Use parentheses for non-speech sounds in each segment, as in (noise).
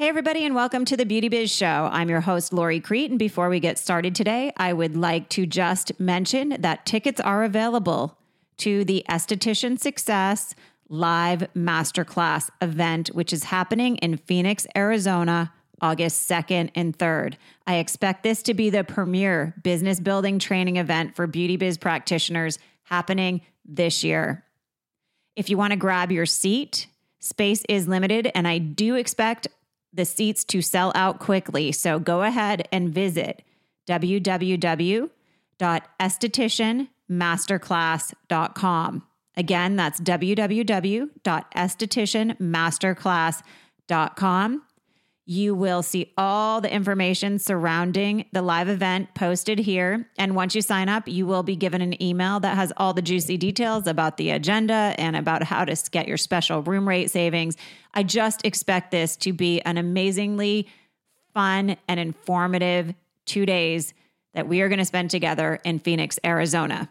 Hey, everybody, and welcome to the Beauty Biz Show. I'm your host, Lori Crete. And before we get started today, I would like to just mention that tickets are available to the Esthetician Success Live Masterclass event, which is happening in Phoenix, Arizona, August 2nd and 3rd. I expect this to be the premier business building training event for beauty biz practitioners happening this year. If you want to grab your seat, space is limited, and I do expect the seats to sell out quickly. So go ahead and visit www.estheticianmasterclass.com. Again, that's www.estheticianmasterclass.com. You will see all the information surrounding the live event posted here. And once you sign up, you will be given an email that has all the juicy details about the agenda and about how to get your special room rate savings. I just expect this to be an amazingly fun and informative two days that we are going to spend together in Phoenix, Arizona.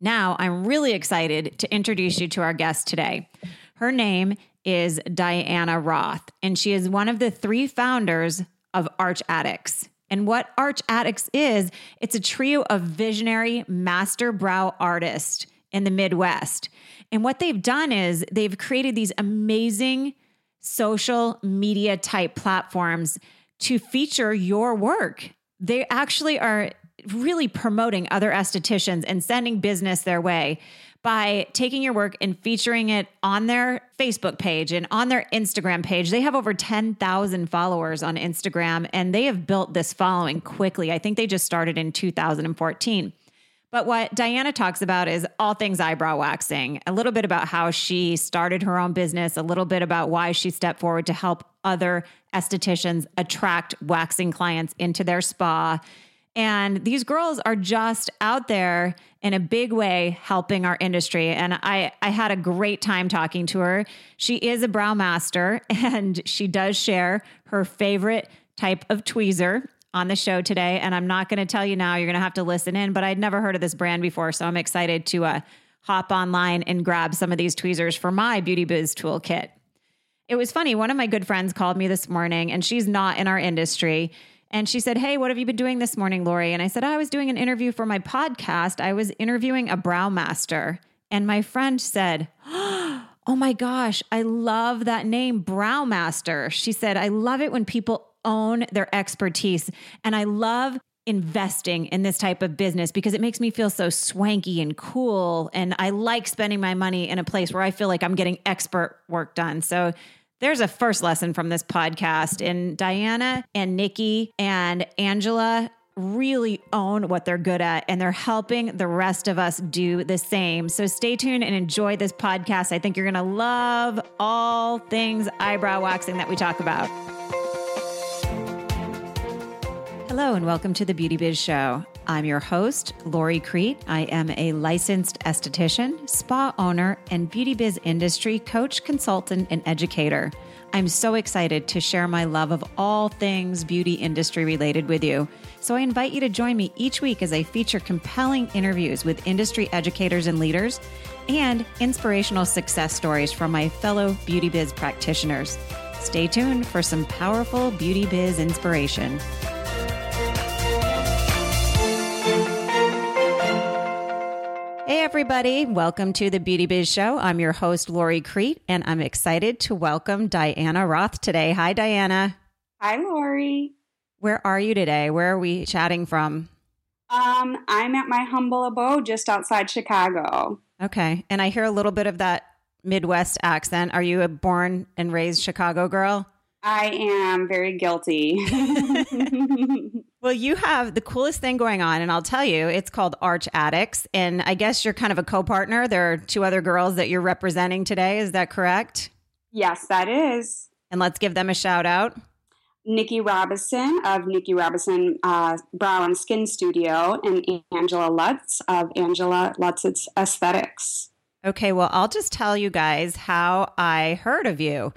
Now, I'm really excited to introduce you to our guest today. Her name is Diana Roth, and she is one of the three founders of Arch Addicts. And what Arch Addicts is, it's a trio of visionary master brow artists in the Midwest. And what they've done is they've created these amazing social media type platforms to feature your work. They actually are really promoting other estheticians and sending business their way by taking your work and featuring it on their Facebook page and on their Instagram page. They have over 10,000 followers on Instagram and they have built this following quickly. I think they just started in 2014. But what Diana talks about is all things eyebrow waxing, a little bit about how she started her own business, a little bit about why she stepped forward to help other estheticians attract waxing clients into their spa. And these girls are just out there in a big way helping our industry. And I, I had a great time talking to her. She is a brow master (laughs) and she does share her favorite type of tweezer on the show today. And I'm not going to tell you now, you're going to have to listen in, but I'd never heard of this brand before. So I'm excited to uh, hop online and grab some of these tweezers for my Beauty Biz toolkit. It was funny. One of my good friends called me this morning, and she's not in our industry. And she said, Hey, what have you been doing this morning, Lori? And I said, oh, I was doing an interview for my podcast. I was interviewing a brow master. And my friend said, (gasps) Oh my gosh, I love that name, Brow Master. She said, I love it when people own their expertise. And I love investing in this type of business because it makes me feel so swanky and cool. And I like spending my money in a place where I feel like I'm getting expert work done. So there's a first lesson from this podcast. And Diana and Nikki and Angela really own what they're good at and they're helping the rest of us do the same. So stay tuned and enjoy this podcast. I think you're going to love all things eyebrow waxing that we talk about. Hello, and welcome to the Beauty Biz Show. I'm your host, Lori Crete. I am a licensed esthetician, spa owner, and beauty biz industry coach, consultant, and educator. I'm so excited to share my love of all things beauty industry related with you. So I invite you to join me each week as I feature compelling interviews with industry educators and leaders and inspirational success stories from my fellow beauty biz practitioners. Stay tuned for some powerful beauty biz inspiration. Everybody. Welcome to the Beauty Biz Show. I'm your host, Lori Crete, and I'm excited to welcome Diana Roth today. Hi, Diana. Hi, Lori. Where are you today? Where are we chatting from? Um, I'm at my humble abode just outside Chicago. Okay. And I hear a little bit of that Midwest accent. Are you a born and raised Chicago girl? I am very guilty. (laughs) (laughs) well, you have the coolest thing going on, and I'll tell you, it's called Arch Addicts. And I guess you're kind of a co partner. There are two other girls that you're representing today. Is that correct? Yes, that is. And let's give them a shout out. Nikki Robinson of Nikki Robinson uh, Brow and Skin Studio, and Angela Lutz of Angela Lutz's Aesthetics. Okay, well, I'll just tell you guys how I heard of you.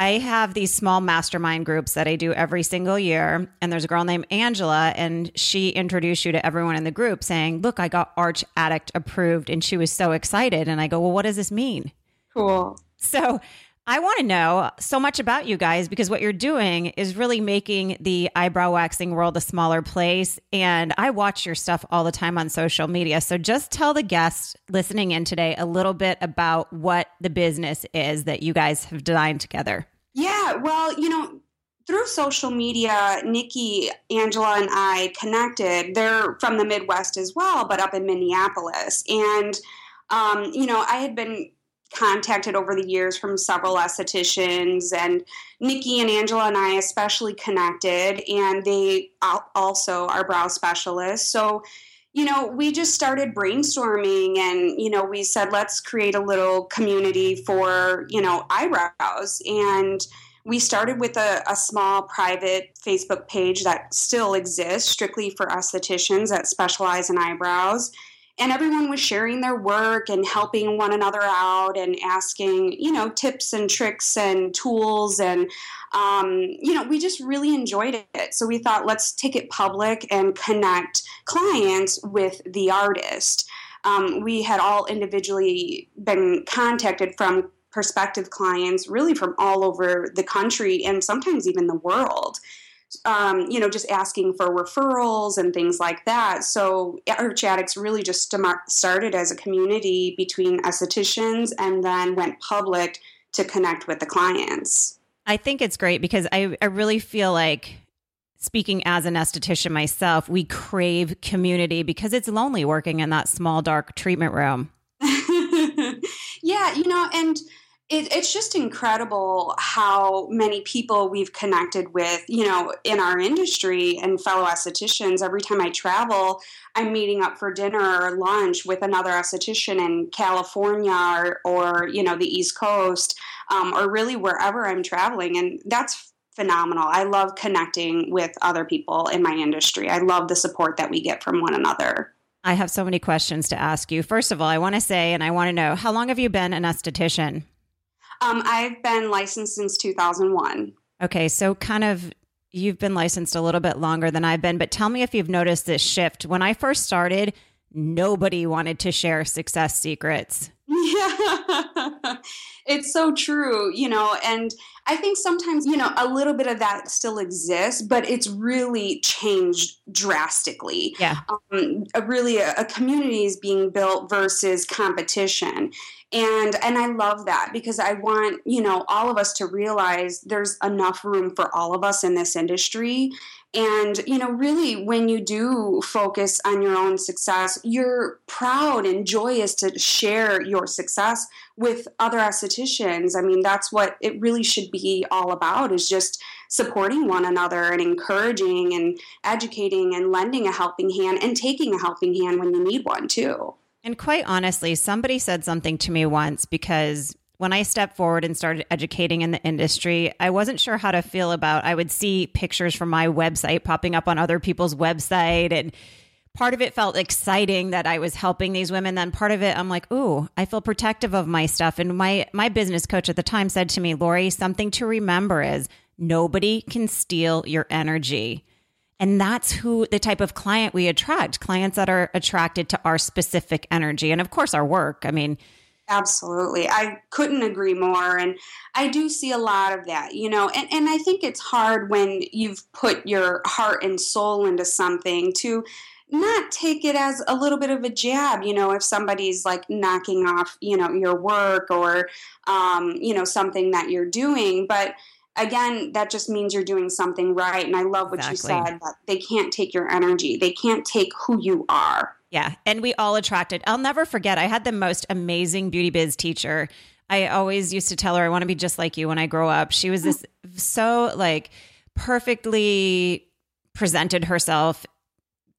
I have these small mastermind groups that I do every single year. And there's a girl named Angela, and she introduced you to everyone in the group saying, Look, I got Arch Addict approved. And she was so excited. And I go, Well, what does this mean? Cool. So I want to know so much about you guys because what you're doing is really making the eyebrow waxing world a smaller place. And I watch your stuff all the time on social media. So just tell the guests listening in today a little bit about what the business is that you guys have designed together. Yeah, well, you know, through social media, Nikki, Angela, and I connected. They're from the Midwest as well, but up in Minneapolis. And, um, you know, I had been contacted over the years from several estheticians and Nikki and Angela and I especially connected and they also are brow specialists. So, you know, we just started brainstorming and, you know, we said, let's create a little community for, you know, eyebrows. And we started with a, a small private Facebook page that still exists strictly for estheticians that specialize in eyebrows and everyone was sharing their work and helping one another out and asking you know tips and tricks and tools and um, you know we just really enjoyed it so we thought let's take it public and connect clients with the artist um, we had all individually been contacted from prospective clients really from all over the country and sometimes even the world um, you know, just asking for referrals and things like that. So Arch Addicts really just started as a community between estheticians and then went public to connect with the clients. I think it's great because I, I really feel like speaking as an esthetician myself, we crave community because it's lonely working in that small, dark treatment room. (laughs) yeah, you know, and it, it's just incredible how many people we've connected with, you know, in our industry and fellow estheticians. Every time I travel, I'm meeting up for dinner or lunch with another esthetician in California or, or you know, the East Coast, um, or really wherever I'm traveling. And that's phenomenal. I love connecting with other people in my industry. I love the support that we get from one another. I have so many questions to ask you. First of all, I want to say, and I want to know, how long have you been an esthetician? Um, I've been licensed since 2001. Okay, so kind of you've been licensed a little bit longer than I've been, but tell me if you've noticed this shift. When I first started, nobody wanted to share success secrets. Yeah, (laughs) it's so true, you know, and I think sometimes, you know, a little bit of that still exists, but it's really changed drastically. Yeah. Um, a, really, a, a community is being built versus competition and and i love that because i want you know all of us to realize there's enough room for all of us in this industry. And you know really when you do focus on your own success you're proud and joyous to share your success with other estheticians. I mean that's what it really should be all about is just supporting one another and encouraging and educating and lending a helping hand and taking a helping hand when you need one too and quite honestly, somebody said something to me once because when I stepped forward and started educating in the industry, I wasn't sure how to feel about I would see pictures from my website popping up on other people's website and part of it felt exciting that I was helping these women. Then part of it, I'm like, ooh, I feel protective of my stuff. And my my business coach at the time said to me, Lori, something to remember is nobody can steal your energy. And that's who the type of client we attract clients that are attracted to our specific energy. And of course, our work. I mean, Absolutely. I couldn't agree more. And I do see a lot of that, you know, and, and I think it's hard when you've put your heart and soul into something to not take it as a little bit of a jab, you know, if somebody's like knocking off, you know, your work or, um, you know, something that you're doing. But again, that just means you're doing something right. And I love what exactly. you said that they can't take your energy, they can't take who you are. Yeah. And we all attracted. I'll never forget, I had the most amazing beauty biz teacher. I always used to tell her, I want to be just like you when I grow up. She was this so like perfectly presented herself,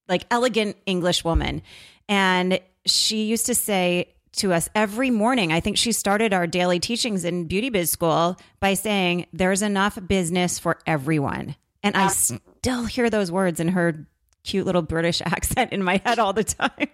like elegant English woman. And she used to say, to us every morning. I think she started our daily teachings in beauty biz school by saying, There's enough business for everyone. And I still hear those words in her cute little British (laughs) accent in my head all the time.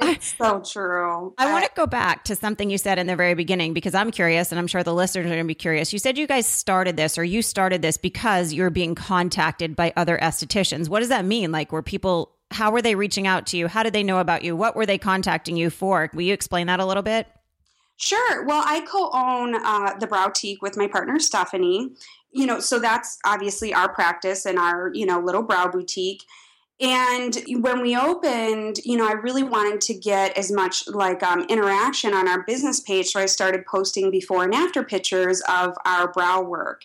It's so true. I, I want to go back to something you said in the very beginning because I'm curious and I'm sure the listeners are going to be curious. You said you guys started this or you started this because you're being contacted by other estheticians. What does that mean? Like, were people how were they reaching out to you? How did they know about you? What were they contacting you for? Will you explain that a little bit? Sure. Well, I co-own uh, the Browtique with my partner Stephanie. You know, so that's obviously our practice and our you know little brow boutique. And when we opened, you know, I really wanted to get as much like um, interaction on our business page, so I started posting before and after pictures of our brow work.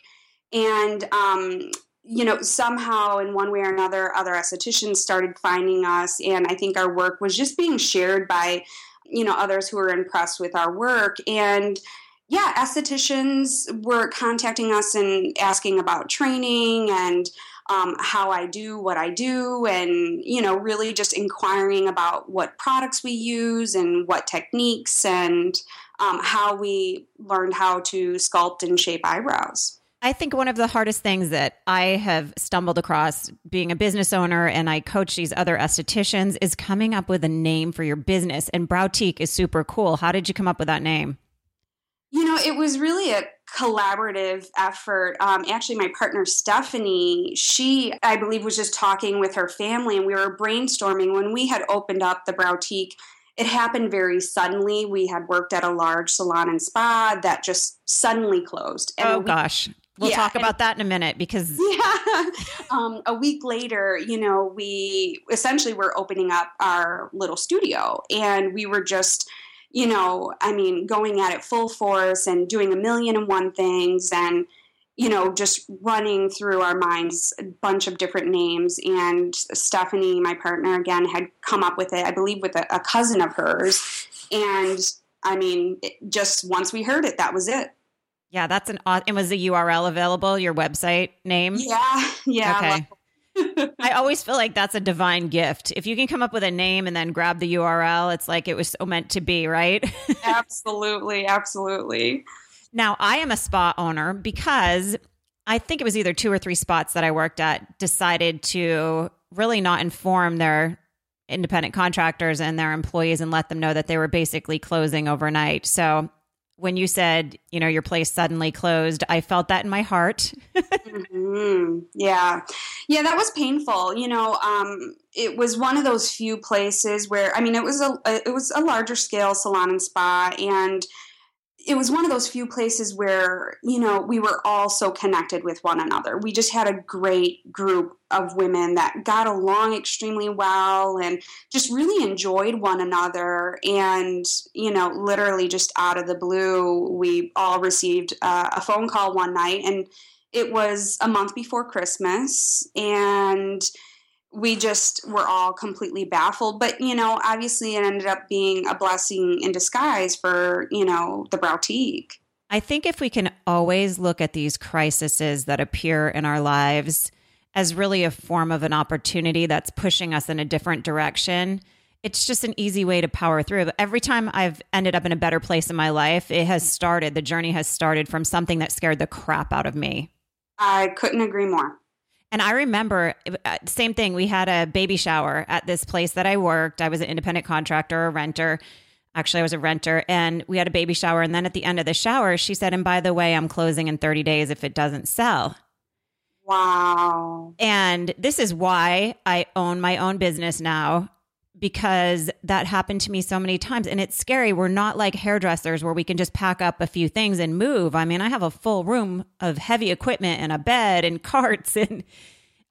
And um, you know, somehow in one way or another, other estheticians started finding us, and I think our work was just being shared by you know others who were impressed with our work. And yeah estheticians were contacting us and asking about training and um, how i do what i do and you know really just inquiring about what products we use and what techniques and um, how we learned how to sculpt and shape eyebrows I think one of the hardest things that I have stumbled across being a business owner and I coach these other estheticians is coming up with a name for your business. And Browtique is super cool. How did you come up with that name? You know, it was really a collaborative effort. Um, actually, my partner Stephanie, she, I believe, was just talking with her family, and we were brainstorming when we had opened up the Browtique. It happened very suddenly. We had worked at a large salon and spa that just suddenly closed. And oh, gosh. We'll yeah, talk about that in a minute because (laughs) yeah, um, a week later, you know, we essentially were opening up our little studio, and we were just, you know, I mean, going at it full force and doing a million and one things, and you know, just running through our minds a bunch of different names. And Stephanie, my partner, again, had come up with it, I believe, with a, a cousin of hers, and I mean, it, just once we heard it, that was it. Yeah, that's an awesome. and was the URL available, your website name? Yeah. (laughs) Yeah. Okay. (laughs) I always feel like that's a divine gift. If you can come up with a name and then grab the URL, it's like it was so meant to be, right? (laughs) absolutely, absolutely. Now, I am a spa owner because I think it was either two or three spots that I worked at decided to really not inform their independent contractors and their employees and let them know that they were basically closing overnight. So when you said, you know, your place suddenly closed, I felt that in my heart. mm-hmm. Yeah. Yeah, that was painful. You know, um, it was one of those few places where, I mean, it was a, it was a larger scale salon and spa and it was one of those few places where you know we were all so connected with one another. We just had a great group of women that got along extremely well and just really enjoyed one another. And you know literally just out of the blue we all received uh, a phone call one night and it was a month before christmas. And we just were all completely baffled. But, you know, obviously it ended up being a blessing in disguise for, you know, the Browtique. I think if we can always look at these crises that appear in our lives as really a form of an opportunity that's pushing us in a different direction, it's just an easy way to power through. Every time I've ended up in a better place in my life, it has started, the journey has started from something that scared the crap out of me. I couldn't agree more. And I remember, uh, same thing. We had a baby shower at this place that I worked. I was an independent contractor, a renter. Actually, I was a renter, and we had a baby shower. And then at the end of the shower, she said, "And by the way, I'm closing in 30 days if it doesn't sell." Wow. And this is why I own my own business now because that happened to me so many times and it's scary. We're not like hairdressers where we can just pack up a few things and move. I mean, I have a full room of heavy equipment and a bed and (laughs) carts and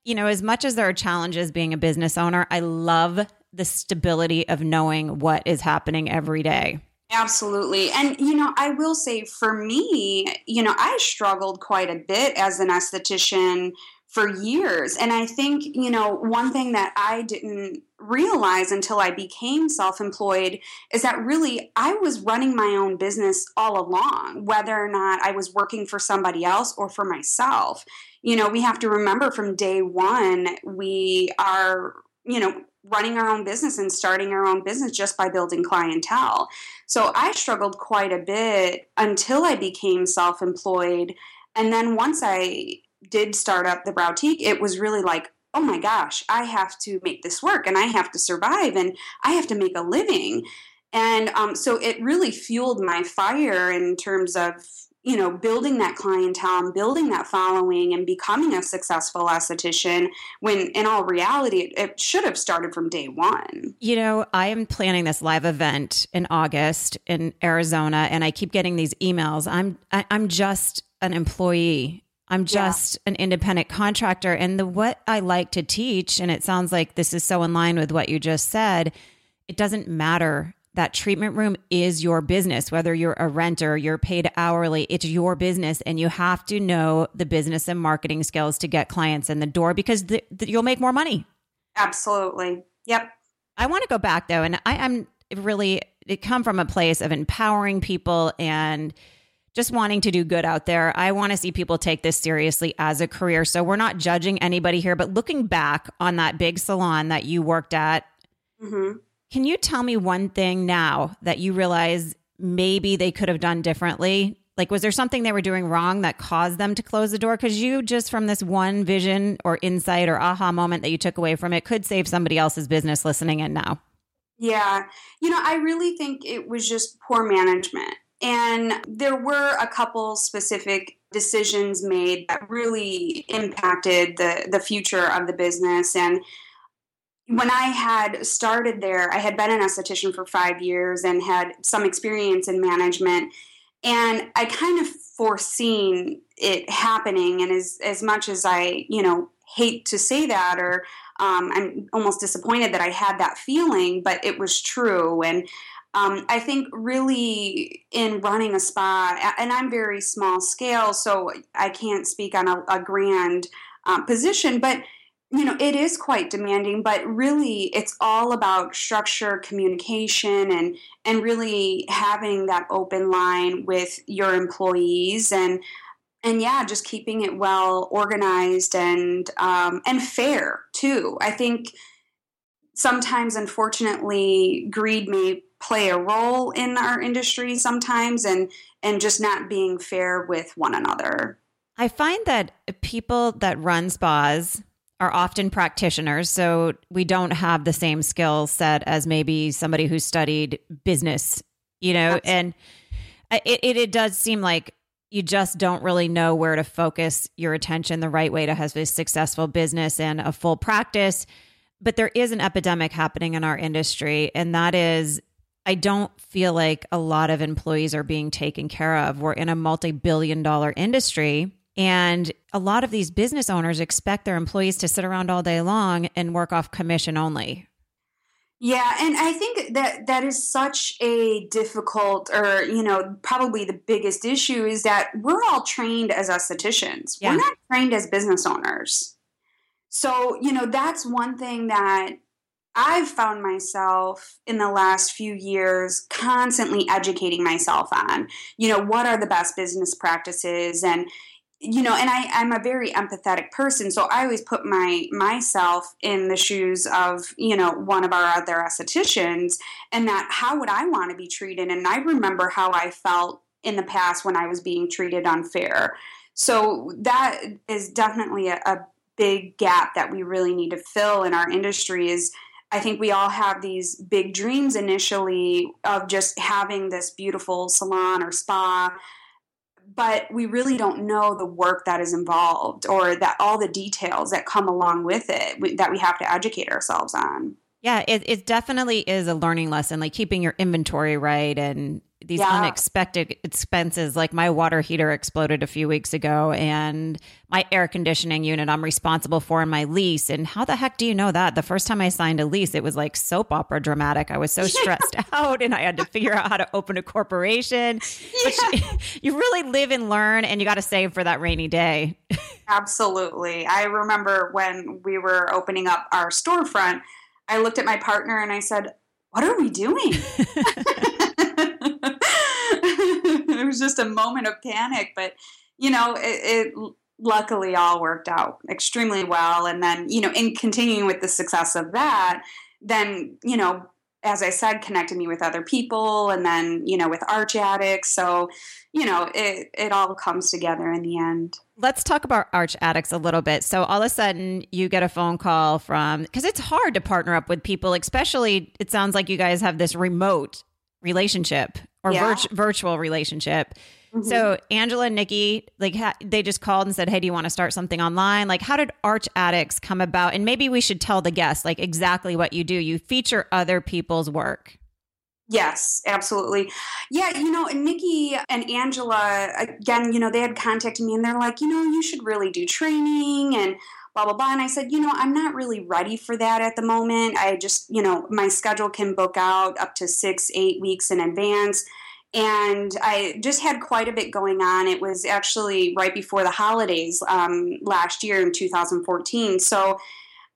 you know, as much as there are challenges being a business owner, I love the stability of knowing what is happening every day. Absolutely. And, you know, I will say for me, you know, I struggled quite a bit as an esthetician for years. And I think, you know, one thing that I didn't realize until I became self employed is that really I was running my own business all along, whether or not I was working for somebody else or for myself. You know, we have to remember from day one, we are, you know, running our own business and starting our own business just by building clientele. So I struggled quite a bit until I became self employed. And then once I did start up the Browtique, it was really like, oh my gosh, I have to make this work and I have to survive and I have to make a living. And um, so it really fueled my fire in terms of, you know, building that clientele and building that following and becoming a successful esthetician when in all reality, it, should have started from day one. You know, I am planning this live event in August in Arizona and I keep getting these emails. I'm, I, am i am just an employee. I'm just yeah. an independent contractor. And the what I like to teach, and it sounds like this is so in line with what you just said, it doesn't matter that treatment room is your business. Whether you're a renter, you're paid hourly, it's your business. And you have to know the business and marketing skills to get clients in the door because the, the, you'll make more money. Absolutely. Yep. I want to go back though. And I, I'm really, it come from a place of empowering people and just wanting to do good out there. I want to see people take this seriously as a career. So we're not judging anybody here, but looking back on that big salon that you worked at, mm-hmm can you tell me one thing now that you realize maybe they could have done differently? Like, was there something they were doing wrong that caused them to close the door? Because you just from this one vision or insight or aha moment that you took away from it could save somebody else's business listening in now. Yeah. You know, I really think it was just poor management. And there were a couple specific decisions made that really impacted the, the future of the business. And when I had started there, I had been an esthetician for five years and had some experience in management. And I kind of foreseen it happening. And as, as much as I, you know, hate to say that, or um, I'm almost disappointed that I had that feeling, but it was true. And um, I think really in running a spa, and I'm very small scale, so I can't speak on a, a grand uh, position, but you know it is quite demanding but really it's all about structure communication and and really having that open line with your employees and and yeah just keeping it well organized and um, and fair too. I think sometimes unfortunately greed may play a role in our industry sometimes and and just not being fair with one another i find that people that run spas are often practitioners, so we don't have the same skill set as maybe somebody who studied business, you know, and it, it, it does seem like you just don't really know where to focus your attention the right way to have a successful business and a full practice. But there is an epidemic happening in our industry, and that is I don't feel like a lot of employees are being taken care of. We're in a multi billion dollar industry and a lot of these business owners expect their employees to sit around all day long and work off commission only. Yeah, and I think that that is such a difficult, or you know, probably the biggest issue is that we're all trained as estheticians. Yeah. We're not trained as business owners. So you know, that's one thing that I've found myself in the last few years constantly educating myself on. You know, what are the best business practices, and you know and I, i'm a very empathetic person so i always put my myself in the shoes of you know one of our other estheticians and that how would i want to be treated? And i remember how i felt in the past when i was being treated unfair. So that is definitely a, a big gap that we really need to fill in our industry is I think we all have these big dreams initially of just having this beautiful salon or spa but we really don't know the work that is involved or that all the details that come along with it that we have to educate ourselves on. Yeah, it, it definitely is a learning lesson, like keeping your inventory right and these yeah. unexpected expenses like my water heater exploded a few weeks ago and my air conditioning unit I'm responsible for in my lease. And how the heck do you know that? The first time I signed a lease it was like soap opera dramatic. I was so (laughs) stressed out and I had to figure out how to open a corporation. Yeah. (laughs) you really live and learn and you got to save for that rainy day. Absolutely. I remember when we were opening up our storefront I looked at my partner and I said what are we doing (laughs) was just a moment of panic, but you know, it, it luckily all worked out extremely well. And then, you know, in continuing with the success of that, then, you know, as I said, connected me with other people and then, you know, with Arch Addicts. So, you know, it, it all comes together in the end. Let's talk about Arch Addicts a little bit. So, all of a sudden, you get a phone call from, because it's hard to partner up with people, especially it sounds like you guys have this remote relationship or yeah. virtual relationship. Mm-hmm. So Angela and Nikki, like ha- they just called and said, "Hey, do you want to start something online?" Like, how did Arch Addicts come about? And maybe we should tell the guests like exactly what you do. You feature other people's work. Yes, absolutely. Yeah, you know, Nikki and Angela, again, you know, they had contacted me and they're like, you know, you should really do training and blah, blah, blah. And I said, you know, I'm not really ready for that at the moment. I just, you know, my schedule can book out up to six, eight weeks in advance. And I just had quite a bit going on. It was actually right before the holidays um, last year in 2014. So,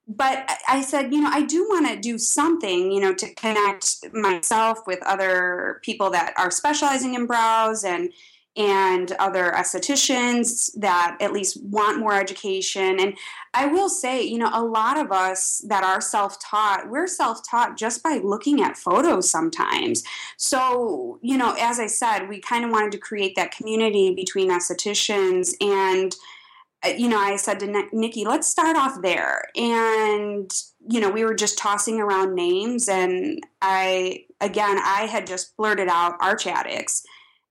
but I said, you know, I do want to do something, you know, to connect myself with other people that are specializing in brows and and other estheticians that at least want more education. And I will say, you know, a lot of us that are self taught, we're self taught just by looking at photos sometimes. So, you know, as I said, we kind of wanted to create that community between estheticians and uh, you know, I said to Nikki, let's start off there. And, you know, we were just tossing around names. And I, again, I had just blurted out Arch Addicts.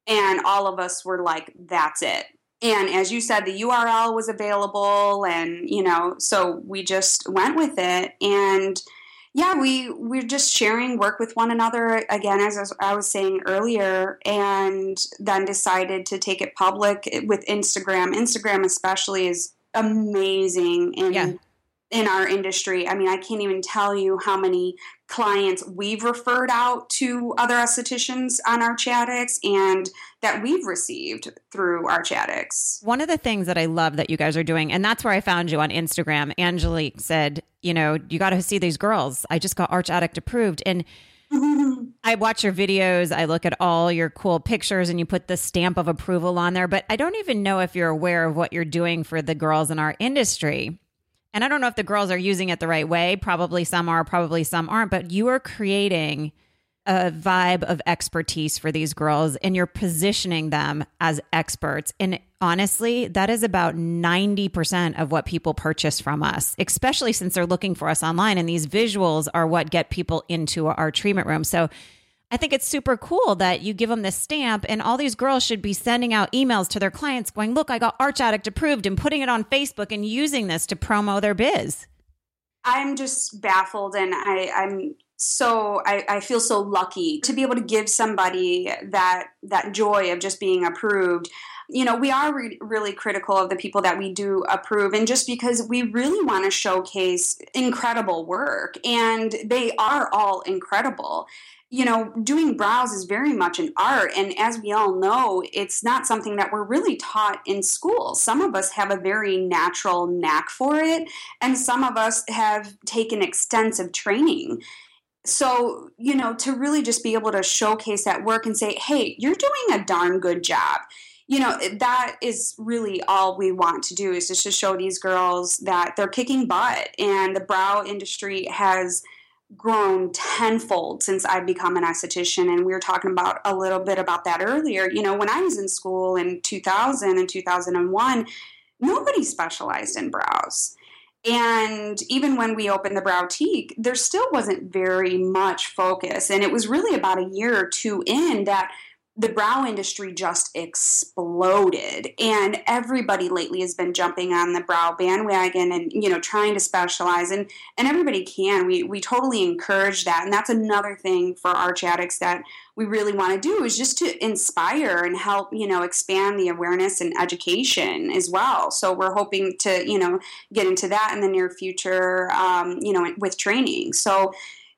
And all of us were like, that's it. And as you said, the URL was available. And, you know, so we just went with it. And, yeah, we we're just sharing work with one another again, as I was saying earlier, and then decided to take it public with Instagram. Instagram, especially, is amazing in yeah. In our industry. I mean, I can't even tell you how many clients we've referred out to other estheticians on Arch Addicts and that we've received through Arch Addicts. One of the things that I love that you guys are doing, and that's where I found you on Instagram, Angelique said, you know, you got to see these girls. I just got Arch Addict approved. And (laughs) I watch your videos, I look at all your cool pictures, and you put the stamp of approval on there. But I don't even know if you're aware of what you're doing for the girls in our industry. And I don't know if the girls are using it the right way. Probably some are, probably some aren't. But you are creating a vibe of expertise for these girls and you're positioning them as experts. And honestly, that is about 90% of what people purchase from us, especially since they're looking for us online. And these visuals are what get people into our treatment room. So I think it's super cool that you give them this stamp, and all these girls should be sending out emails to their clients going, Look, I got Arch Addict approved, and putting it on Facebook and using this to promo their biz. I'm just baffled, and I, I'm so I, I, feel so lucky to be able to give somebody that that joy of just being approved you know we are re- really critical of the people that we do approve and just because we really want to showcase incredible work and they are all incredible you know, doing brows is very much an art. And as we all know, it's not something that we're really taught in school. Some of us have a very natural knack for it, and some of us have taken extensive training. So, you know, to really just be able to showcase that work and say, hey, you're doing a darn good job. You know, that is really all we want to do is just to show these girls that they're kicking butt. And the brow industry has grown tenfold since I've become an esthetician. And we were talking about a little bit about that earlier. You know, when I was in school in 2000 and 2001, nobody specialized in brows. And even when we opened the Browtique, there still wasn't very much focus. And it was really about a year or two in that the brow industry just exploded. And everybody lately has been jumping on the brow bandwagon and you know trying to specialize. And and everybody can. We we totally encourage that. And that's another thing for arch addicts that we really want to do is just to inspire and help you know expand the awareness and education as well. So we're hoping to you know get into that in the near future um, you know with training. So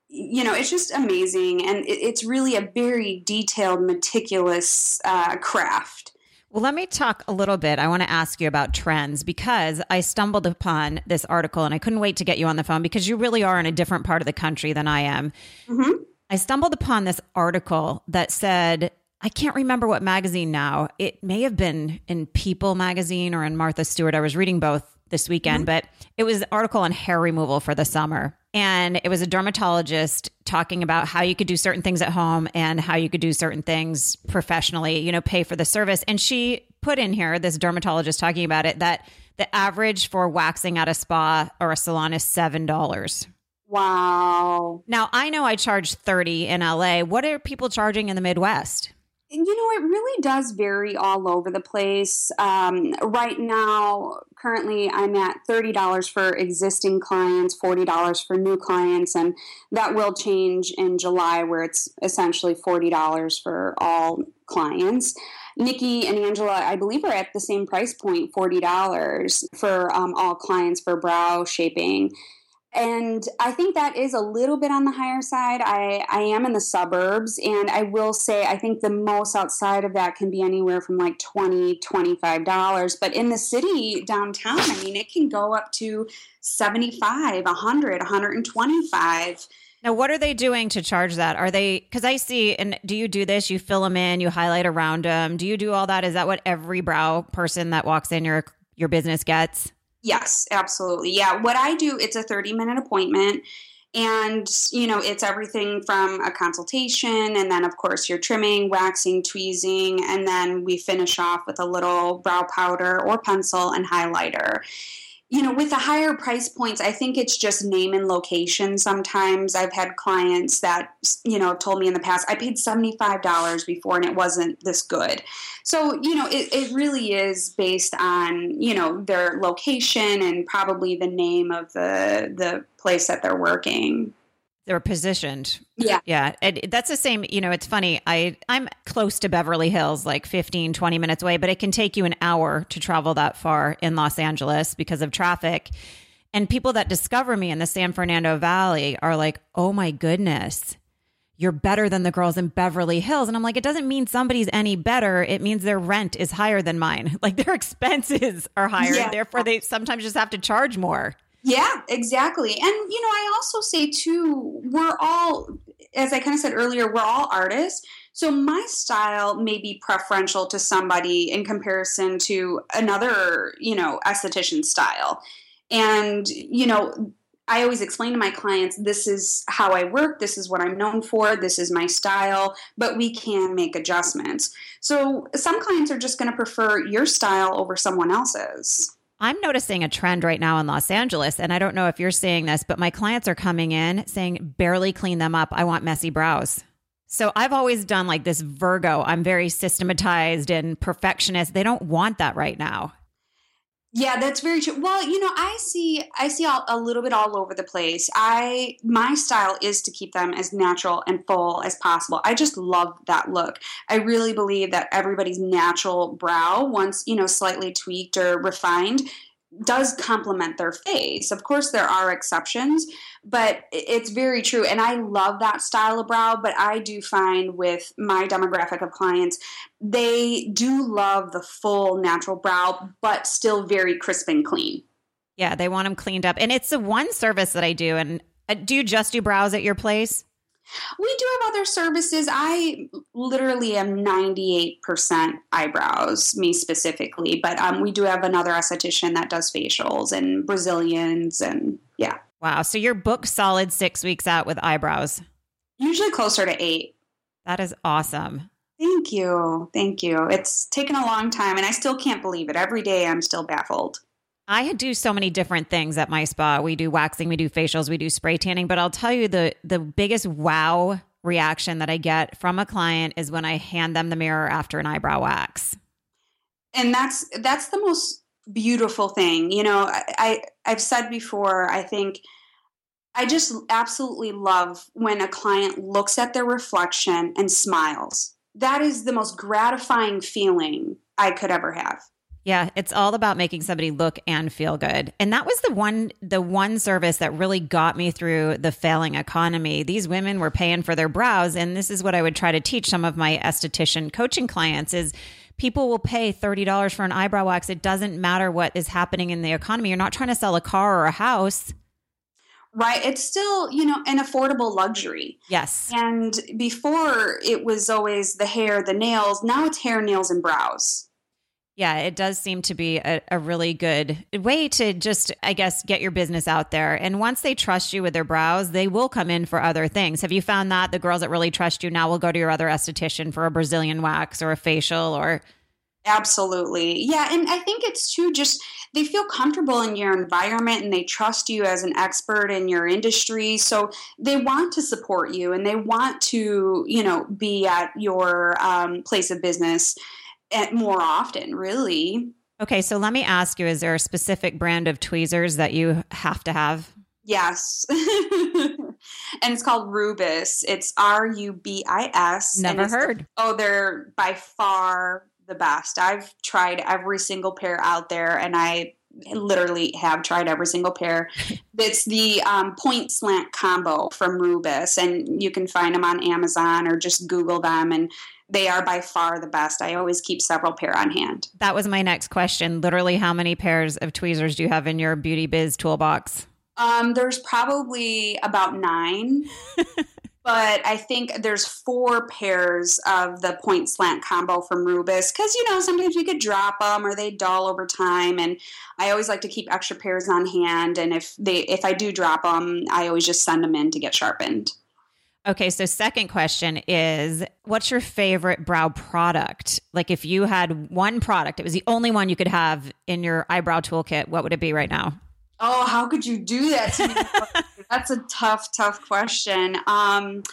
you know, it's just amazing. And it's really a very detailed, meticulous uh, craft. Well, let me talk a little bit. I want to ask you about trends because I stumbled upon this article and I couldn't wait to get you on the phone because you really are in a different part of the country than I am. Mm-hmm. I stumbled upon this article that said, I can't remember what magazine now. It may have been in People magazine or in Martha Stewart. I was reading both this weekend, mm-hmm. but it was an article on hair removal for the summer. And it was a dermatologist talking about how you could do certain things at home and how you could do certain things professionally, you know, pay for the service. And she put in here, this dermatologist talking about it, that the average for waxing at a spa or a salon is $7. Wow. Now, I know I charge 30 in LA. What are people charging in the Midwest? You know, it really does vary all over the place. Um, right now, currently, I'm at $30 for existing clients, $40 for new clients, and that will change in July where it's essentially $40 for all clients. Nikki and Angela, I believe, are at the same price point, $40 for um, all clients for brow shaping and I think that is a little bit on the higher side. I, I am in the suburbs, and I will say I think the most outside of that can be anywhere from like $20, $25. But in the city downtown, I mean, it can go up to 75 100 125 now, what are they doing to charge that? Are they, because I see, and do you do this? You fill them in, you highlight around them. Do you do all that? Is that what every brow person that walks in your your business gets? Yes, absolutely. Yeah. What I do, it's a 30 minute appointment. And, you know, it's everything from a consultation, and then, of course, you're trimming, waxing, tweezing, and then we finish off with a little brow powder or pencil and highlighter you know, with the higher price points, I think it's just name and location. Sometimes I've had clients that, you know, told me in the past, I paid $75 before and it wasn't this good. So, you know, it, it really is based on, you know, their location and probably the name of the, the place that they're working they're positioned. Yeah. Yeah. And that's the same, you know, it's funny. I I'm close to Beverly Hills, like 15, 20 minutes away, but it can take you an hour to travel that far in Los Angeles because of traffic. And people that discover me in the San Fernando Valley are like, "Oh my goodness, you're better than the girls in Beverly Hills." And I'm like, "It doesn't mean somebody's any better. It means their rent is higher than mine. (laughs) Like their expenses are higher, yeah. therefore they sometimes just have to charge more." Yeah, exactly. And, you know, I also say too, we're all, as I kind of said earlier, we're all artists. So my style may be preferential to somebody in comparison to another, you know, esthetician style. And, you know, I always explain to my clients this is how I work, this is what I'm known for, this is my style, but we can make adjustments. So some clients are just going to prefer your style over someone else's. I'm noticing a trend right now in Los Angeles, and I don't know if you're seeing this, but my clients are coming in saying, barely clean them up. I want messy brows. So I've always done like this Virgo. I'm very systematized and perfectionist. They don't want that right now. Yeah, that's very true. Well, you know, I see I see all, a little bit all over the place. I my style is to keep them as natural and full as possible. I just love that look. I really believe that everybody's natural brow, once, you know, slightly tweaked or refined, does complement their face. Of course, there are exceptions, but it's very true. And I love that style of brow. But I do find with my demographic of clients, they do love the full natural brow, but still very crisp and clean. Yeah, they want them cleaned up. And it's the one service that I do. And uh, do you just do brows at your place? We do have other services. I literally am 98% eyebrows, me specifically, but um, we do have another esthetician that does facials and Brazilians and yeah. Wow. So you're booked solid six weeks out with eyebrows? Usually closer to eight. That is awesome. Thank you. Thank you. It's taken a long time and I still can't believe it. Every day I'm still baffled. I do so many different things at my spa. We do waxing, we do facials, we do spray tanning, but I'll tell you the the biggest wow reaction that I get from a client is when I hand them the mirror after an eyebrow wax. And that's that's the most beautiful thing. You know, I, I I've said before, I think I just absolutely love when a client looks at their reflection and smiles. That is the most gratifying feeling I could ever have. Yeah, it's all about making somebody look and feel good. And that was the one the one service that really got me through the failing economy. These women were paying for their brows and this is what I would try to teach some of my esthetician coaching clients is people will pay $30 for an eyebrow wax. It doesn't matter what is happening in the economy. You're not trying to sell a car or a house. Right. It's still, you know, an affordable luxury. Yes. And before it was always the hair, the nails. Now it's hair, nails, and brows. Yeah, it does seem to be a, a, really good way to just, I guess, get your business out there. And once they trust you with their brows, they will come in for other things. Have you found that the girls that really trust you now will go to your other esthetician for a Brazilian wax or a facial or? Absolutely. Yeah. And I think it's too just they feel comfortable in your environment and they trust you as an expert in your industry. So they want to support you and they want to, you know, be at your um, place of business more often, really. Okay. So let me ask you is there a specific brand of tweezers that you have to have? Yes. (laughs) and it's called Rubis. It's R U B I S. Never heard. oh, they're by far the best. I've tried every single pair out there, and I literally have tried every single pair. (laughs) It's the um, point slant combo from Rubis, and you can find them on Amazon or just Google them, and they are by far the best. I always keep several pair on hand. That was my next question. Literally, how many pairs of tweezers do you have in your beauty biz toolbox? Um, there's probably about nine. (laughs) but I think there's four pairs of the point slant combo from Rubis because you know sometimes we could drop them or they dull over time, and I always like to keep extra pairs on hand. And if they if I do drop them, I always just send them in to get sharpened. Okay, so second question is what's your favorite brow product? Like if you had one product, it was the only one you could have in your eyebrow toolkit, what would it be right now? Oh, how could you do that to me? (laughs) That's a tough, tough question. Um,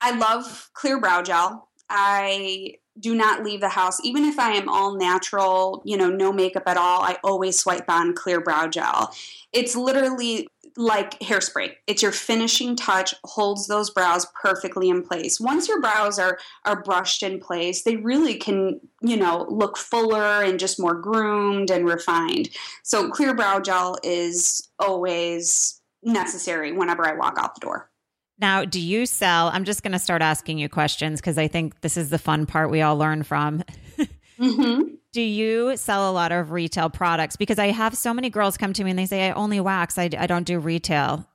I love clear brow gel. I do not leave the house, even if I am all natural, you know, no makeup at all. I always swipe on clear brow gel. It's literally like hairspray. It's your finishing touch, holds those brows perfectly in place. Once your brows are are brushed in place, they really can, you know, look fuller and just more groomed and refined. So clear brow gel is always necessary whenever I walk out the door. Now, do you sell? I'm just going to start asking you questions because I think this is the fun part we all learn from. (laughs) mm-hmm. Do you sell a lot of retail products? Because I have so many girls come to me and they say, I only wax, I, I don't do retail.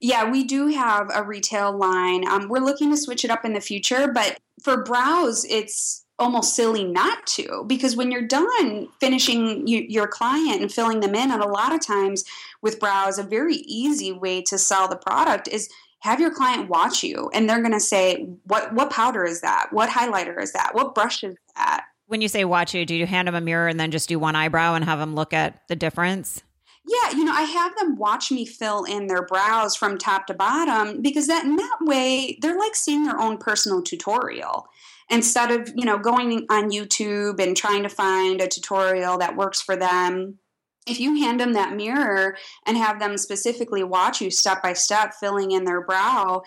Yeah, we do have a retail line. Um, we're looking to switch it up in the future, but for brows, it's almost silly not to because when you're done finishing you, your client and filling them in and a lot of times with brows a very easy way to sell the product is have your client watch you and they're going to say what what powder is that what highlighter is that what brush is that when you say watch you do you hand them a mirror and then just do one eyebrow and have them look at the difference? Yeah, you know, I have them watch me fill in their brows from top to bottom because that in that way they're like seeing their own personal tutorial. Instead of, you know, going on YouTube and trying to find a tutorial that works for them if you hand them that mirror and have them specifically watch you step by step filling in their brow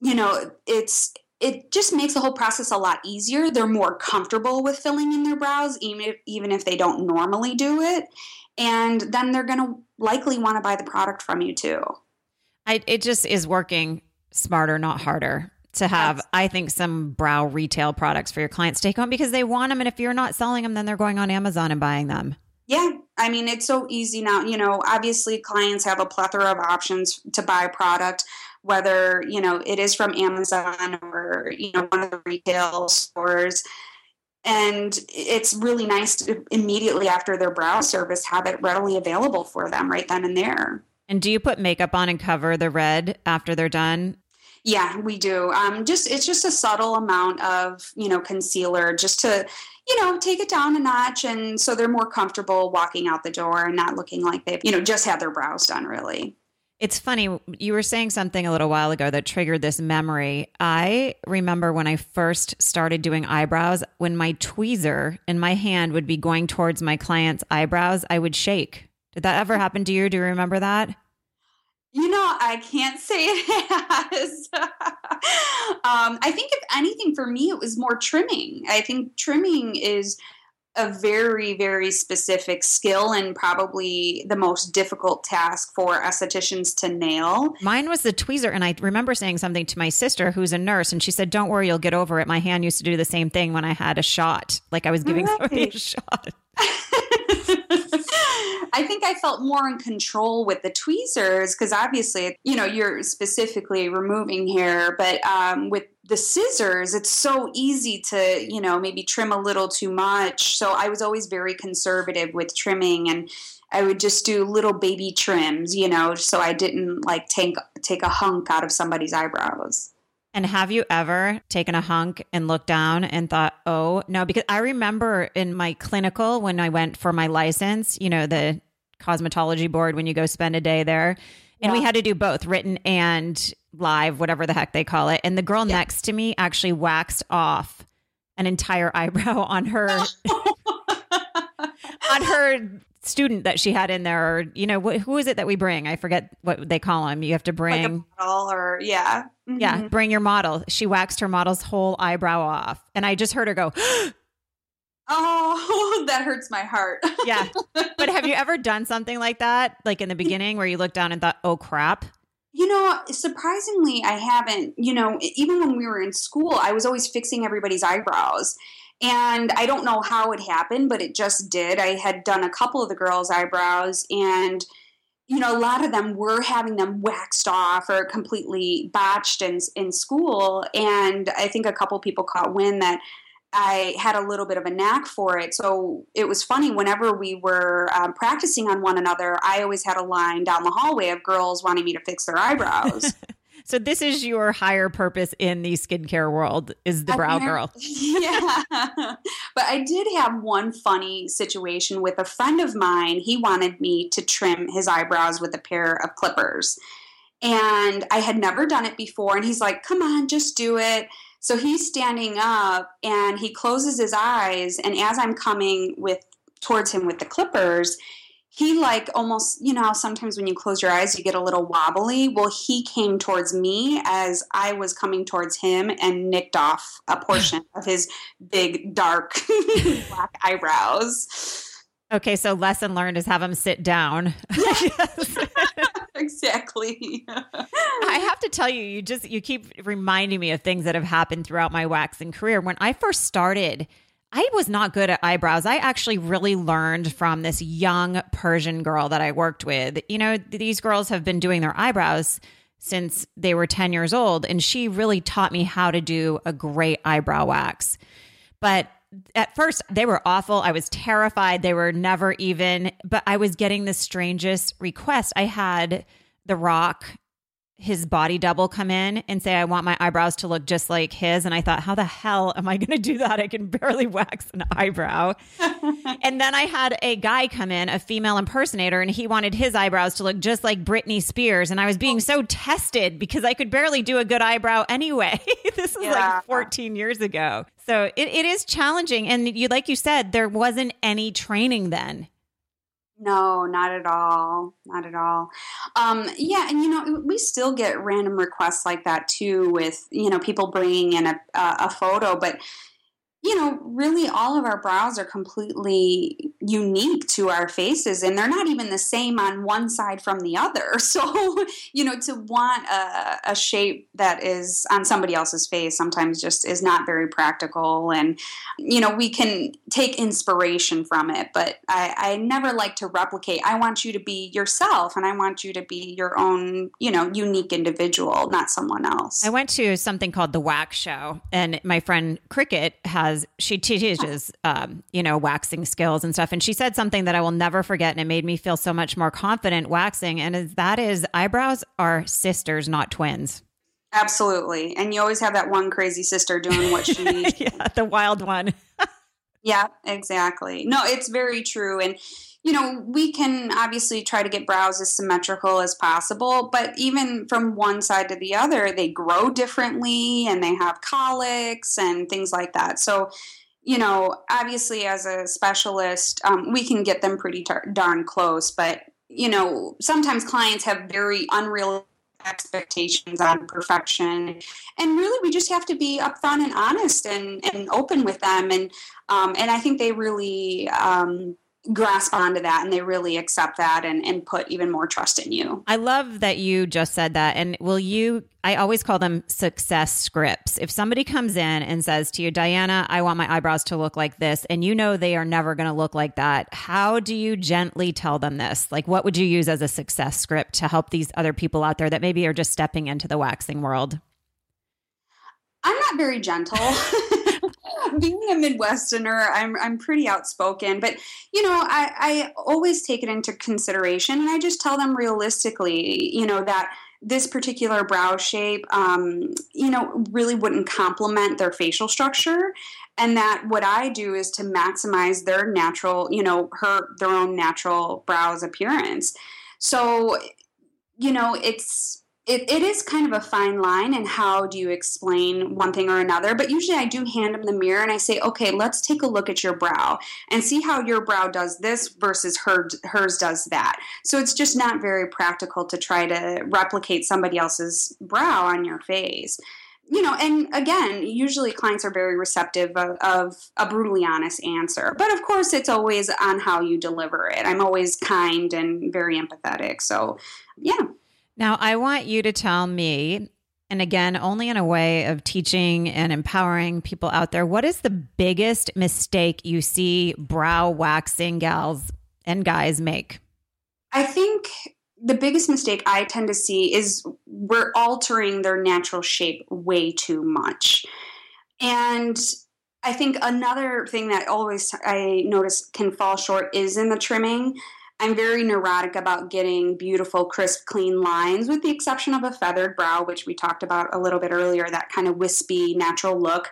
you know it's it just makes the whole process a lot easier. They're more comfortable with filling in their brows even if, even if they don't normally do it. And then they're going to likely want to buy the product from you too. I, it just is working smarter not harder to have yes. i think some brow retail products for your clients to take home because they want them and if you're not selling them then they're going on amazon and buying them. Yeah, I mean, it's so easy now. You know, obviously, clients have a plethora of options to buy a product, whether, you know, it is from Amazon or, you know, one of the retail stores. And it's really nice to immediately after their brow service have it readily available for them right then and there. And do you put makeup on and cover the red after they're done? Yeah, we do. Um, just it's just a subtle amount of you know concealer, just to you know, take it down a notch. And so they're more comfortable walking out the door and not looking like they've, you know, just had their brows done, really. It's funny. You were saying something a little while ago that triggered this memory. I remember when I first started doing eyebrows, when my tweezer in my hand would be going towards my client's eyebrows, I would shake. Did that ever happen to you? Do you remember that? You know, I can't say it has. (laughs) um, I think, if anything, for me, it was more trimming. I think trimming is a very, very specific skill and probably the most difficult task for estheticians to nail. Mine was the tweezer. And I remember saying something to my sister, who's a nurse, and she said, Don't worry, you'll get over it. My hand used to do the same thing when I had a shot, like I was giving right. somebody a shot. (laughs) I think I felt more in control with the tweezers because obviously, you know, you're specifically removing hair, but um, with the scissors, it's so easy to, you know, maybe trim a little too much. So I was always very conservative with trimming and I would just do little baby trims, you know, so I didn't like take take a hunk out of somebody's eyebrows. And have you ever taken a hunk and looked down and thought, oh, no? Because I remember in my clinical when I went for my license, you know, the cosmetology board, when you go spend a day there, and we had to do both written and live, whatever the heck they call it. And the girl Yeah. next to me actually waxed off an entire (laughs) eyebrow on her (laughs) on her student that she had in there or you know wh- who is it that we bring i forget what they call them you have to like bring a model or yeah. yeah Mhm. bring your model she waxed her model's whole eyebrow off and i just heard her go (gasps) (laughs) Oh, (laughs) that hurts my heart. (laughs) yeah but have you ever done something like that like in the beginning where you looked down and thought oh crap You know, surprisingly, I haven't. You know, even when we were in school, I was always fixing everybody's eyebrows. And I don't know how it happened, but it just did. I had done a couple of the girls' eyebrows, and, you know, a lot of them were having them waxed off or completely botched in, in school. And I think a couple people caught wind that I had a little bit of a knack for it. So it was funny whenever we were um, practicing on one another, I always had a line down the hallway of girls wanting me to fix their eyebrows. (laughs) so this is your higher purpose in the skincare world is the brow girl (laughs) yeah. but I did have one funny situation with a friend of mine. He wanted me to trim his eyebrows with a pair of clippers. And I had never done it before. And he's like, come on, just do it. So he's standing up and he closes his eyes. And as I'm coming with towards him with the clippers, he like almost, you know, sometimes when you close your eyes, you get a little wobbly. Well, he came towards me as I was coming towards him and nicked off a portion of his big, dark (laughs) black eyebrows. Okay so lesson learned is have them sit down Yes. (laughs) (laughs) exactly. I have to tell you, you just you keep reminding me of things that have happened throughout my waxing career. When I first started, I was not good at eyebrows. I actually really learned from this young Persian girl that I worked with. You know, these girls have been doing their eyebrows since they were 10 years old, and she really taught me how to do a great eyebrow wax. But at first, they were awful. I was terrified. They were never even, but I was getting the strangest request. I had The Rock, his body double, come in and say, I want my eyebrows to look just like his. And I thought, how the hell am I going to do that? I can barely wax an eyebrow. (laughs) and then I had a guy come in, a female impersonator, and he wanted his eyebrows to look just like Britney Spears. And I was being so tested because I could barely do a good eyebrow anyway. (laughs) this was Yeah. like 14 years ago. So it, it is challenging. And you, like you said, there wasn't any training then. No, not at all. Not at all. Um, yeah, and you know, we still get random requests like that too, with you know people bringing in a a, photo, but you know, really all of our brows are completely unique to our faces, and they're not even the same on one side from the other. (laughs) So, you know, to want a, a shape that is on somebody else's face sometimes just is not very practical, and you know, we can take inspiration from it, but I, I never like to replicate. I want you to be yourself and I want you to be your own, you know, unique individual, not someone else. I went to something called the Wax Show, and my friend Cricket has she teaches um, you know waxing skills and stuff, and she said something that I will never forget, and it made me feel so much more confident waxing, and that is eyebrows are sisters, not twins. Absolutely. And you always have that one crazy sister doing what she (laughs) yeah, the wild one. (laughs) Yeah, exactly. No, it's very true. And, you know, we can obviously try to get brows as symmetrical as possible, but even from one side to the other, they grow differently and they have cowlicks and things like that. So, you know, obviously as a specialist, um, we can get them pretty tar- darn close, but, you know, sometimes clients have very unreal expectations on perfection and really we just have to be upfront and honest and, and open with them and um, and I think they really um, grasp onto that and they really accept that and, and put even more trust in you. I love that you just said that. And will you, I always call them success scripts. If somebody comes in and says to you, Diana, I want my eyebrows to look like this, and you know they are never going to look like that, how do you gently tell them this? Like, what would you use as a success script to help these other people out there that maybe are just stepping into the waxing world? I'm not very gentle. (laughs) (laughs) Being a Midwesterner, I'm I'm pretty outspoken, but you know, I, I always take it into consideration and I just tell them realistically, you know, that this particular brow shape, um, you know, really wouldn't complement their facial structure. And that what I do is to maximize their natural, you know, her their own natural brows appearance. So, you know, it's it, it is kind of a fine line and how do you explain one thing or another but usually i do hand them the mirror and i say okay let's take a look at your brow and see how your brow does this versus her, hers does that so it's just not very practical to try to replicate somebody else's brow on your face you know, and again, usually clients are very receptive of, of, a brutally honest answer. But of course, it's always on how you deliver it. I'm always kind and very empathetic. So, yeah. Now, I want you to tell me, and again, only in a way of teaching and empowering people out there, what is the biggest mistake you see brow waxing gals and guys make? I think the biggest mistake I tend to see is we're altering their natural shape way too much. And I think another thing that always I notice can fall short is in the trimming. I'm very neurotic about getting beautiful, crisp, clean lines, with the exception of a feathered brow, which we talked about a little bit earlier, that kind of wispy, natural look.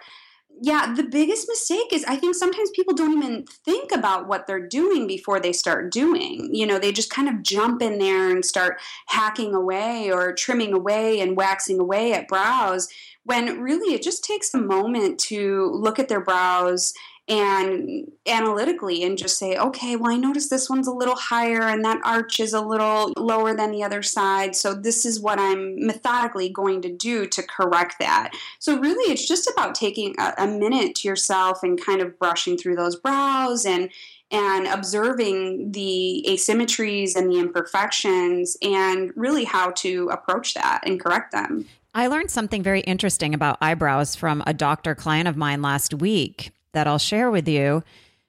Yeah, the biggest mistake is I think sometimes people don't even think about what they're doing before they start doing. You know, they just kind of jump in there and start hacking away or trimming away and waxing away at brows when really it just takes a moment to look at their brows and analytically and just say, okay, well, I notice this one's a little higher and that arch is a little lower than the other side. So this is what I'm methodically going to do to correct that. So really, it's just about taking a, a minute to yourself and kind of brushing through those brows and and observing the asymmetries and the imperfections and really how to approach that and correct them. I learned something very interesting about eyebrows from a doctor client of mine last week that I'll share with you.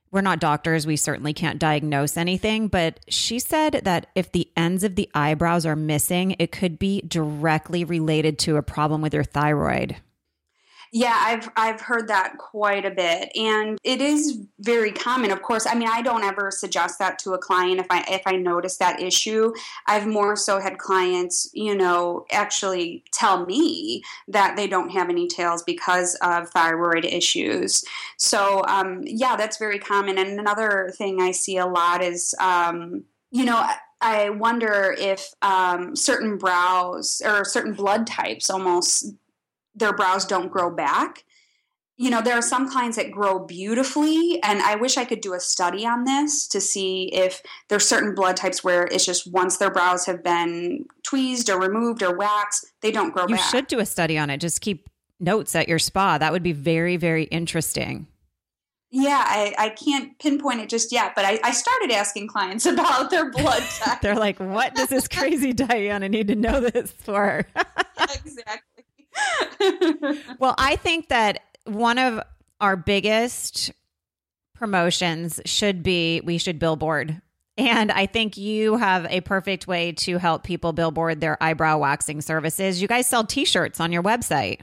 We're not doctors. We certainly can't diagnose anything, but she said that if the ends of the eyebrows are missing, it could be directly related to a problem with your thyroid. Yeah, I've I've heard that quite a bit, and it is very common. Of course, I mean, I don't ever suggest that to a client if I if I notice that issue. I've more so had clients, you know, actually tell me that they don't have any tails because of thyroid issues. So, um, yeah, that's very common. And another thing I see a lot is, um, you know. I wonder if um, certain brows or certain blood types almost their brows don't grow back. You know, there are some clients that grow beautifully, and I wish I could do a study on this to see if there's certain blood types where it's just once their brows have been tweezed or removed or waxed, they don't grow you back. You should do a study on it. Just keep notes at your spa. That would be very, very interesting. Yeah, I, I can't pinpoint it just yet, but I, I started asking clients (laughs) about their blood (laughs) type. They're like, what does this crazy (laughs) Diana need to know this for? exactly. (laughs) well, I think that one of our biggest promotions should be we should billboard. And I think you have a perfect way to help people billboard their eyebrow waxing services. You guys sell t shirts on your website.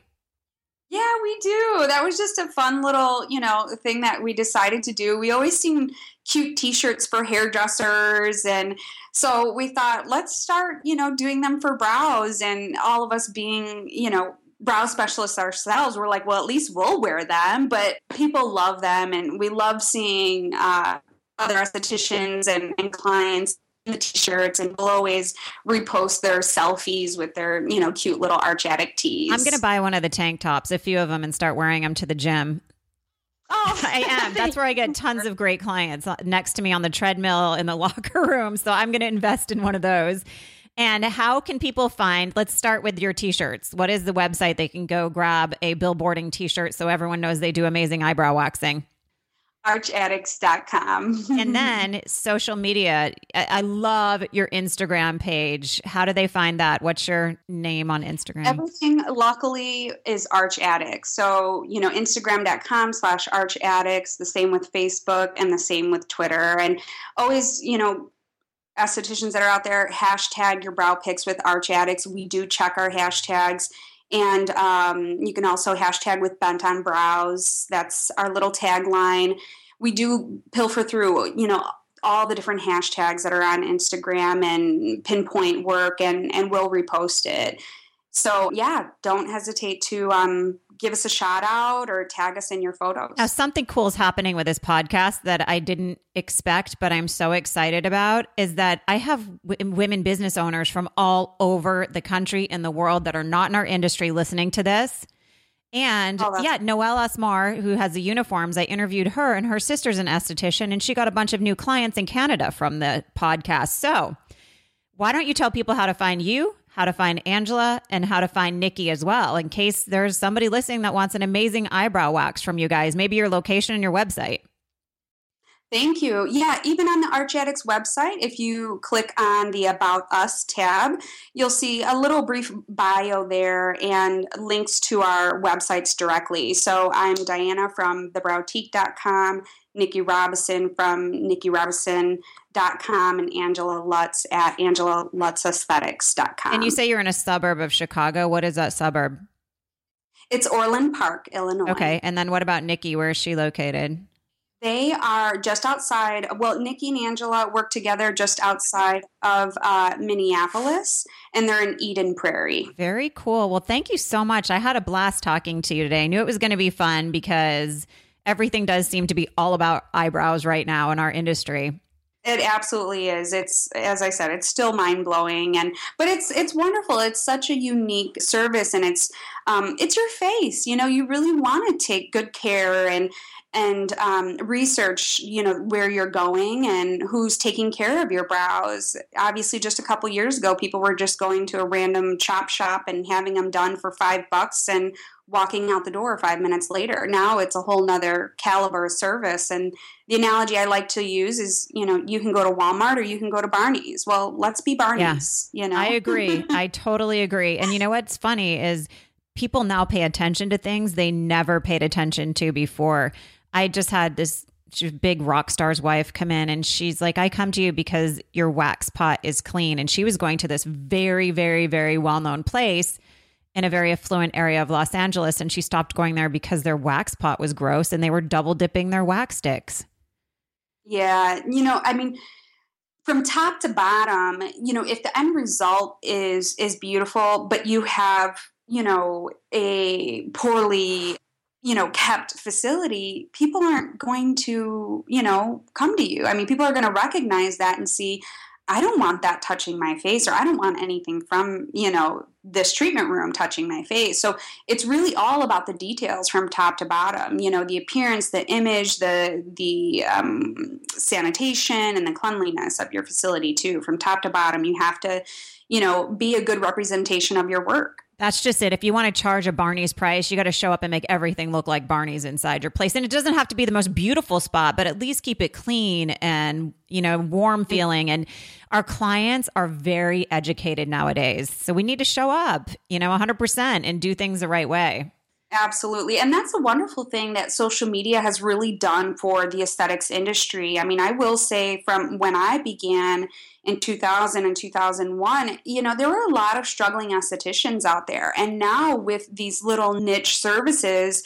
Yeah, we do. That was just a fun little, you know, thing that we decided to do. We always seen cute t-shirts for hairdressers and so we thought let's start, you know, doing them for brows and all of us being, you know, brow specialists ourselves we're like well at least we'll wear them but people love them and we love seeing uh, other estheticians and, and clients in the t-shirts and we'll always repost their selfies with their you know cute little arch addict tees i'm gonna buy one of the tank tops a few of them and start wearing them to the gym Oh, (laughs) I am. That's where I get tons of great clients uh, next to me on the treadmill in the (laughs) locker room. So I'm going to invest in one of those. And how can people find? Let's start with your t-shirts. What is the website they can go grab a billboarding t-shirt so everyone knows they do amazing eyebrow waxing? archaddicts.com. and (laughs) then social media. I love your Instagram page. How do they find that? What's your name on Instagram? Everything luckily is Arch Addicts. So, you know, Instagram.com slash Arch Addicts, the same with Facebook and the same with Twitter. And always, you know, estheticians that are out there, hashtag your brow pics with Arch Addicts. We do check our hashtags. And um, you can also hashtag with bent on brows. That's our little tagline. We do pilfer through, you know, all the different hashtags that are on Instagram and pinpoint work and, and we'll repost it. So yeah, don't hesitate to um, give us a shout out or tag us in your photos. Now, something cool is happening with this podcast that I didn't expect, but I'm so excited about is that I have w- women business owners from all over the country and the world that are not in our industry listening to this. And oh, yeah, Noel Asmar, who has the uniforms, I interviewed her and her sister's an esthetician, and she got a bunch of new clients in Canada from the podcast. So, why don't you tell people how to find you, how to find Angela, and how to find Nikki as well, in case there's somebody listening that wants an amazing eyebrow wax from you guys, maybe your location and your website. Thank you. Yeah, even on the Arch Addicts website, if you click on the About Us tab, you'll see a little brief bio there and links to our websites directly. So I'm Diana from thebrowtique.com, Nikki Robison from nikkirobison.com, and Angela Lutz at angelalutzesthetics.com. And you say you're in a suburb of Chicago. What is that suburb? It's Orland Park, Illinois. Okay. And then what about Nikki? Where is she located? They are just outside. Well, Nikki and Angela work together just outside of uh, Minneapolis, and they're in Eden Prairie. Very cool. Well, thank you so much. I had a blast talking to you today. I knew it was going to be fun because everything does seem to be all about eyebrows right now in our industry. It absolutely is. It's as I said, it's still mind blowing, and but it's it's wonderful. It's such a unique service, and it's um, it's your face. You know, you really want to take good care and and um, research you know where you're going and who's taking care of your brows obviously just a couple years ago people were just going to a random chop shop and having them done for five bucks and walking out the door five minutes later. Now it's a whole nother caliber of service. And the analogy i like to use is you know you can go to walmart or you can go to barney's. Well let's be barney's yeah, you know? I agree. (laughs) I totally agree. And you know what's funny is people now pay attention to things they never paid attention to before. I just had this big rock star's wife come in and she's like, I come to you because your wax pot is clean. And she was going to this very, very, very well known place in a very affluent area of Los Angeles. And she stopped going there because their wax pot was gross and they were double dipping their wax sticks. Yeah. You know, I mean, from top to bottom, you know, if the end result is is beautiful, but you have, you know, a poorly you know kept facility people aren't going to you know come to you i mean people are going to recognize that and see i don't want that touching my face or i don't want anything from you know this treatment room touching my face. So it's really all about the details from top to bottom you know the appearance the image the the um, sanitation and the cleanliness of your facility too. From top to bottom you have to you know be a good representation of your work that's just it. If you want to charge a Barney's price, you got to show up and make everything look like Barney's inside your place. And it doesn't have to be the most beautiful spot, but at least keep it clean and, you know, warm feeling. And our clients are very educated nowadays. So we need to show up, you know, 100% and do things the right way. Absolutely. And that's a wonderful thing that social media has really done for the aesthetics industry. I mean, I will say from when I began in 2000 and 2001, you know, there were a lot of struggling estheticians out there. And now with these little niche services,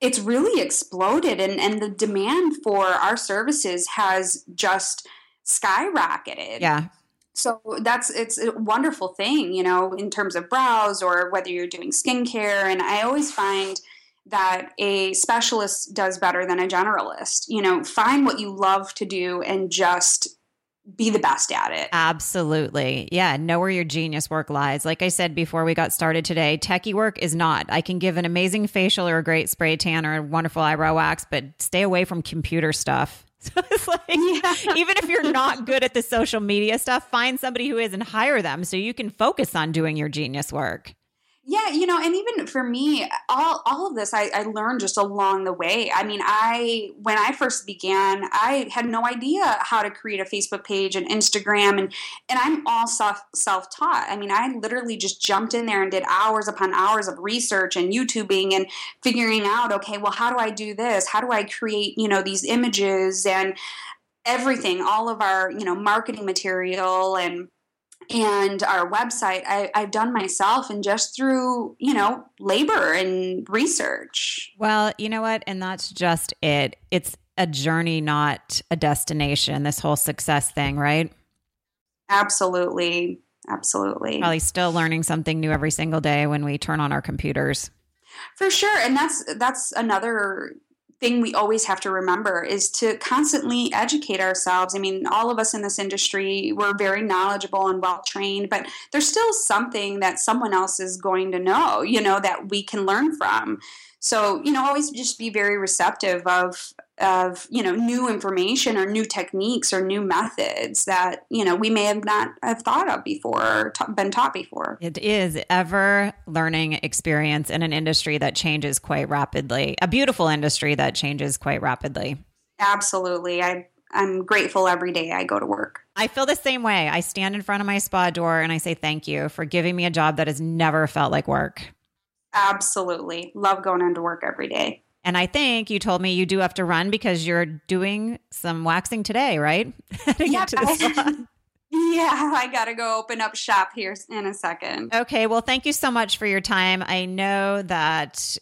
it's really exploded and, and the demand for our services has just skyrocketed. Yeah. So that's it's a wonderful thing, you know, in terms of brows or whether you're doing skincare. And I always find that a specialist does better than a generalist. You know, find what you love to do and just be the best at it. Absolutely. Yeah. Know where your genius work lies. Like I said before we got started today, techie work is not. I can give an amazing facial or a great spray tan or a wonderful eyebrow wax, but stay away from computer stuff. (laughs) So it's like, yeah. even if you're not good at the social media stuff, find somebody who is and hire them so you can focus on doing your genius work. Yeah, you know, and even for me, all all of this I, I learned just along the way. I mean, I when I first began, I had no idea how to create a Facebook page and Instagram, and and I'm all self self taught. I mean, I literally just jumped in there and did hours upon hours of research and YouTubing and figuring out, okay, well, how do I do this? How do I create, you know, these images and everything, all of our, you know, marketing material and and our website I, have done myself and just through you know labor and research well you know what and that's just it it's a journey, not a destination, this whole success thing, right? Absolutely. Absolutely. Probably still learning something new every single day when we turn on our computers. For sure. And that's that's another thing we always have to remember is to constantly educate ourselves. I mean, all of us in this industry, we're very knowledgeable and well trained, but there's still something that someone else is going to know, you know, that we can learn from. So, you know, always just be very receptive of of you know new information or new techniques or new methods that you know we may have not have thought of before or ta- been taught before. It is ever learning experience in an industry that changes quite rapidly a beautiful industry that changes quite rapidly. Absolutely. I i'm grateful every day i go to work. I feel the same way. I stand in front of my spa door and i say thank you for giving me a job that has never felt like work. Absolutely. Love going into work every day and I think you told me you do have to run because you're doing some waxing today, right? (laughs) yeah, I, yeah, I got to go open up shop here in a second. Okay. Well, thank you so much for your time. I know that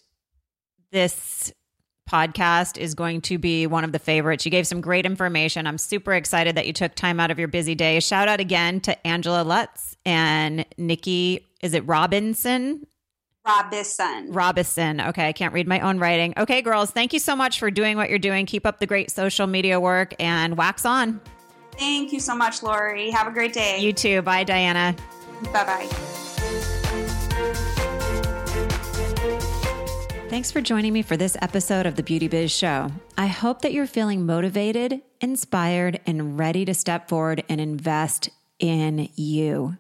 this podcast is going to be one of the favorites. You gave some great information. I'm super excited that you took time out of your busy day. Shout out again to Angela Lutz and Nikki, is it Robinson? Robison. Robison. Okay, I can't read my own writing. Okay, girls, thank you so much for doing what you're doing. Keep up the great social media work and wax on. Thank you so much, Lori. Have a great day. You too. Bye, Diana. Bye bye. Thanks for joining me for this episode of the Beauty Biz Show. I hope that you're feeling motivated, inspired, and ready to step forward and invest in you.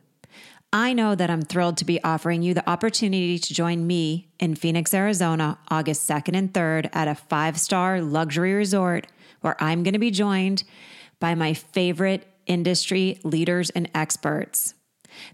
I know that I'm thrilled to be offering you the opportunity to join me in Phoenix, Arizona, August 2nd and 3rd at a five star luxury resort where I'm going to be joined by my favorite industry leaders and experts.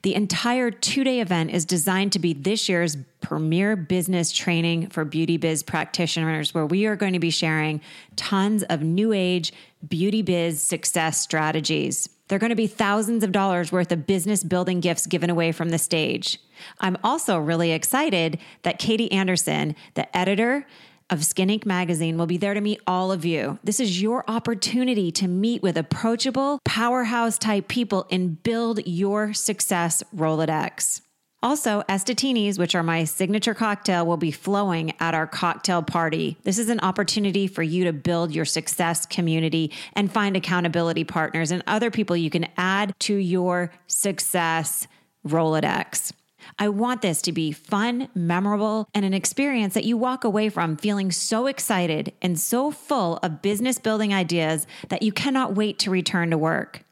The entire two day event is designed to be this year's premier business training for beauty biz practitioners, where we are going to be sharing tons of new age beauty biz success strategies. There are going to be thousands of dollars worth of business building gifts given away from the stage. I'm also really excited that Katie Anderson, the editor of Skin Inc. magazine, will be there to meet all of you. This is your opportunity to meet with approachable, powerhouse type people and build your success Rolodex. Also, Estatinis, which are my signature cocktail, will be flowing at our cocktail party. This is an opportunity for you to build your success community and find accountability partners and other people you can add to your success Rolodex. I want this to be fun, memorable, and an experience that you walk away from feeling so excited and so full of business building ideas that you cannot wait to return to work.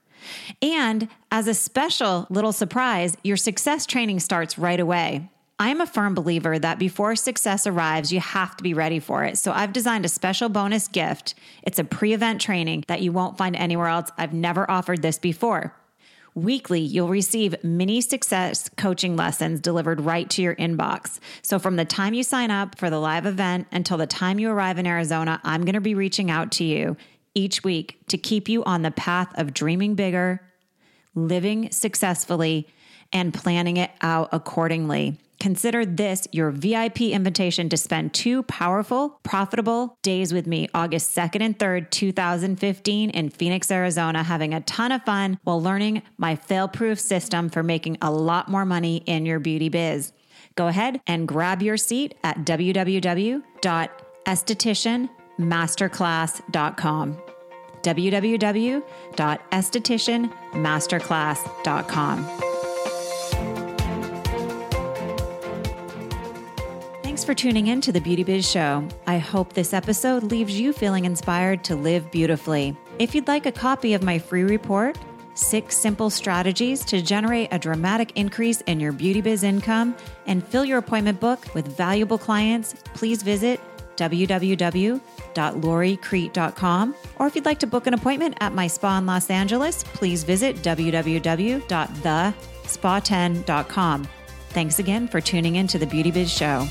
And as a special little surprise, your success training starts right away. I'm a firm believer that before success arrives, you have to be ready for it. So I've designed a special bonus gift. It's a pre event training that you won't find anywhere else. I've never offered this before. Weekly, you'll receive mini success coaching lessons delivered right to your inbox. So, from the time you sign up for the live event until the time you arrive in Arizona, I'm going to be reaching out to you each week to keep you on the path of dreaming bigger, living successfully, and planning it out accordingly. Consider this your VIP invitation to spend two powerful, profitable days with me August 2nd and 3rd, 2015, in Phoenix, Arizona, having a ton of fun while learning my fail proof system for making a lot more money in your beauty biz. Go ahead and grab your seat at www.esthetician.com masterclass.com. www.estheticianmasterclass.com. Thanks for tuning in to the Beauty Biz Show. I hope this episode leaves you feeling inspired to live beautifully. If you'd like a copy of my free report, Six Simple Strategies to Generate a Dramatic Increase in Your Beauty Biz Income, and fill your appointment book with valuable clients, please visit www.loricrete.com. Or if you'd like to book an appointment at my spa in Los Angeles, please visit www.thespa10.com. Thanks again for tuning in to the Beauty Biz Show.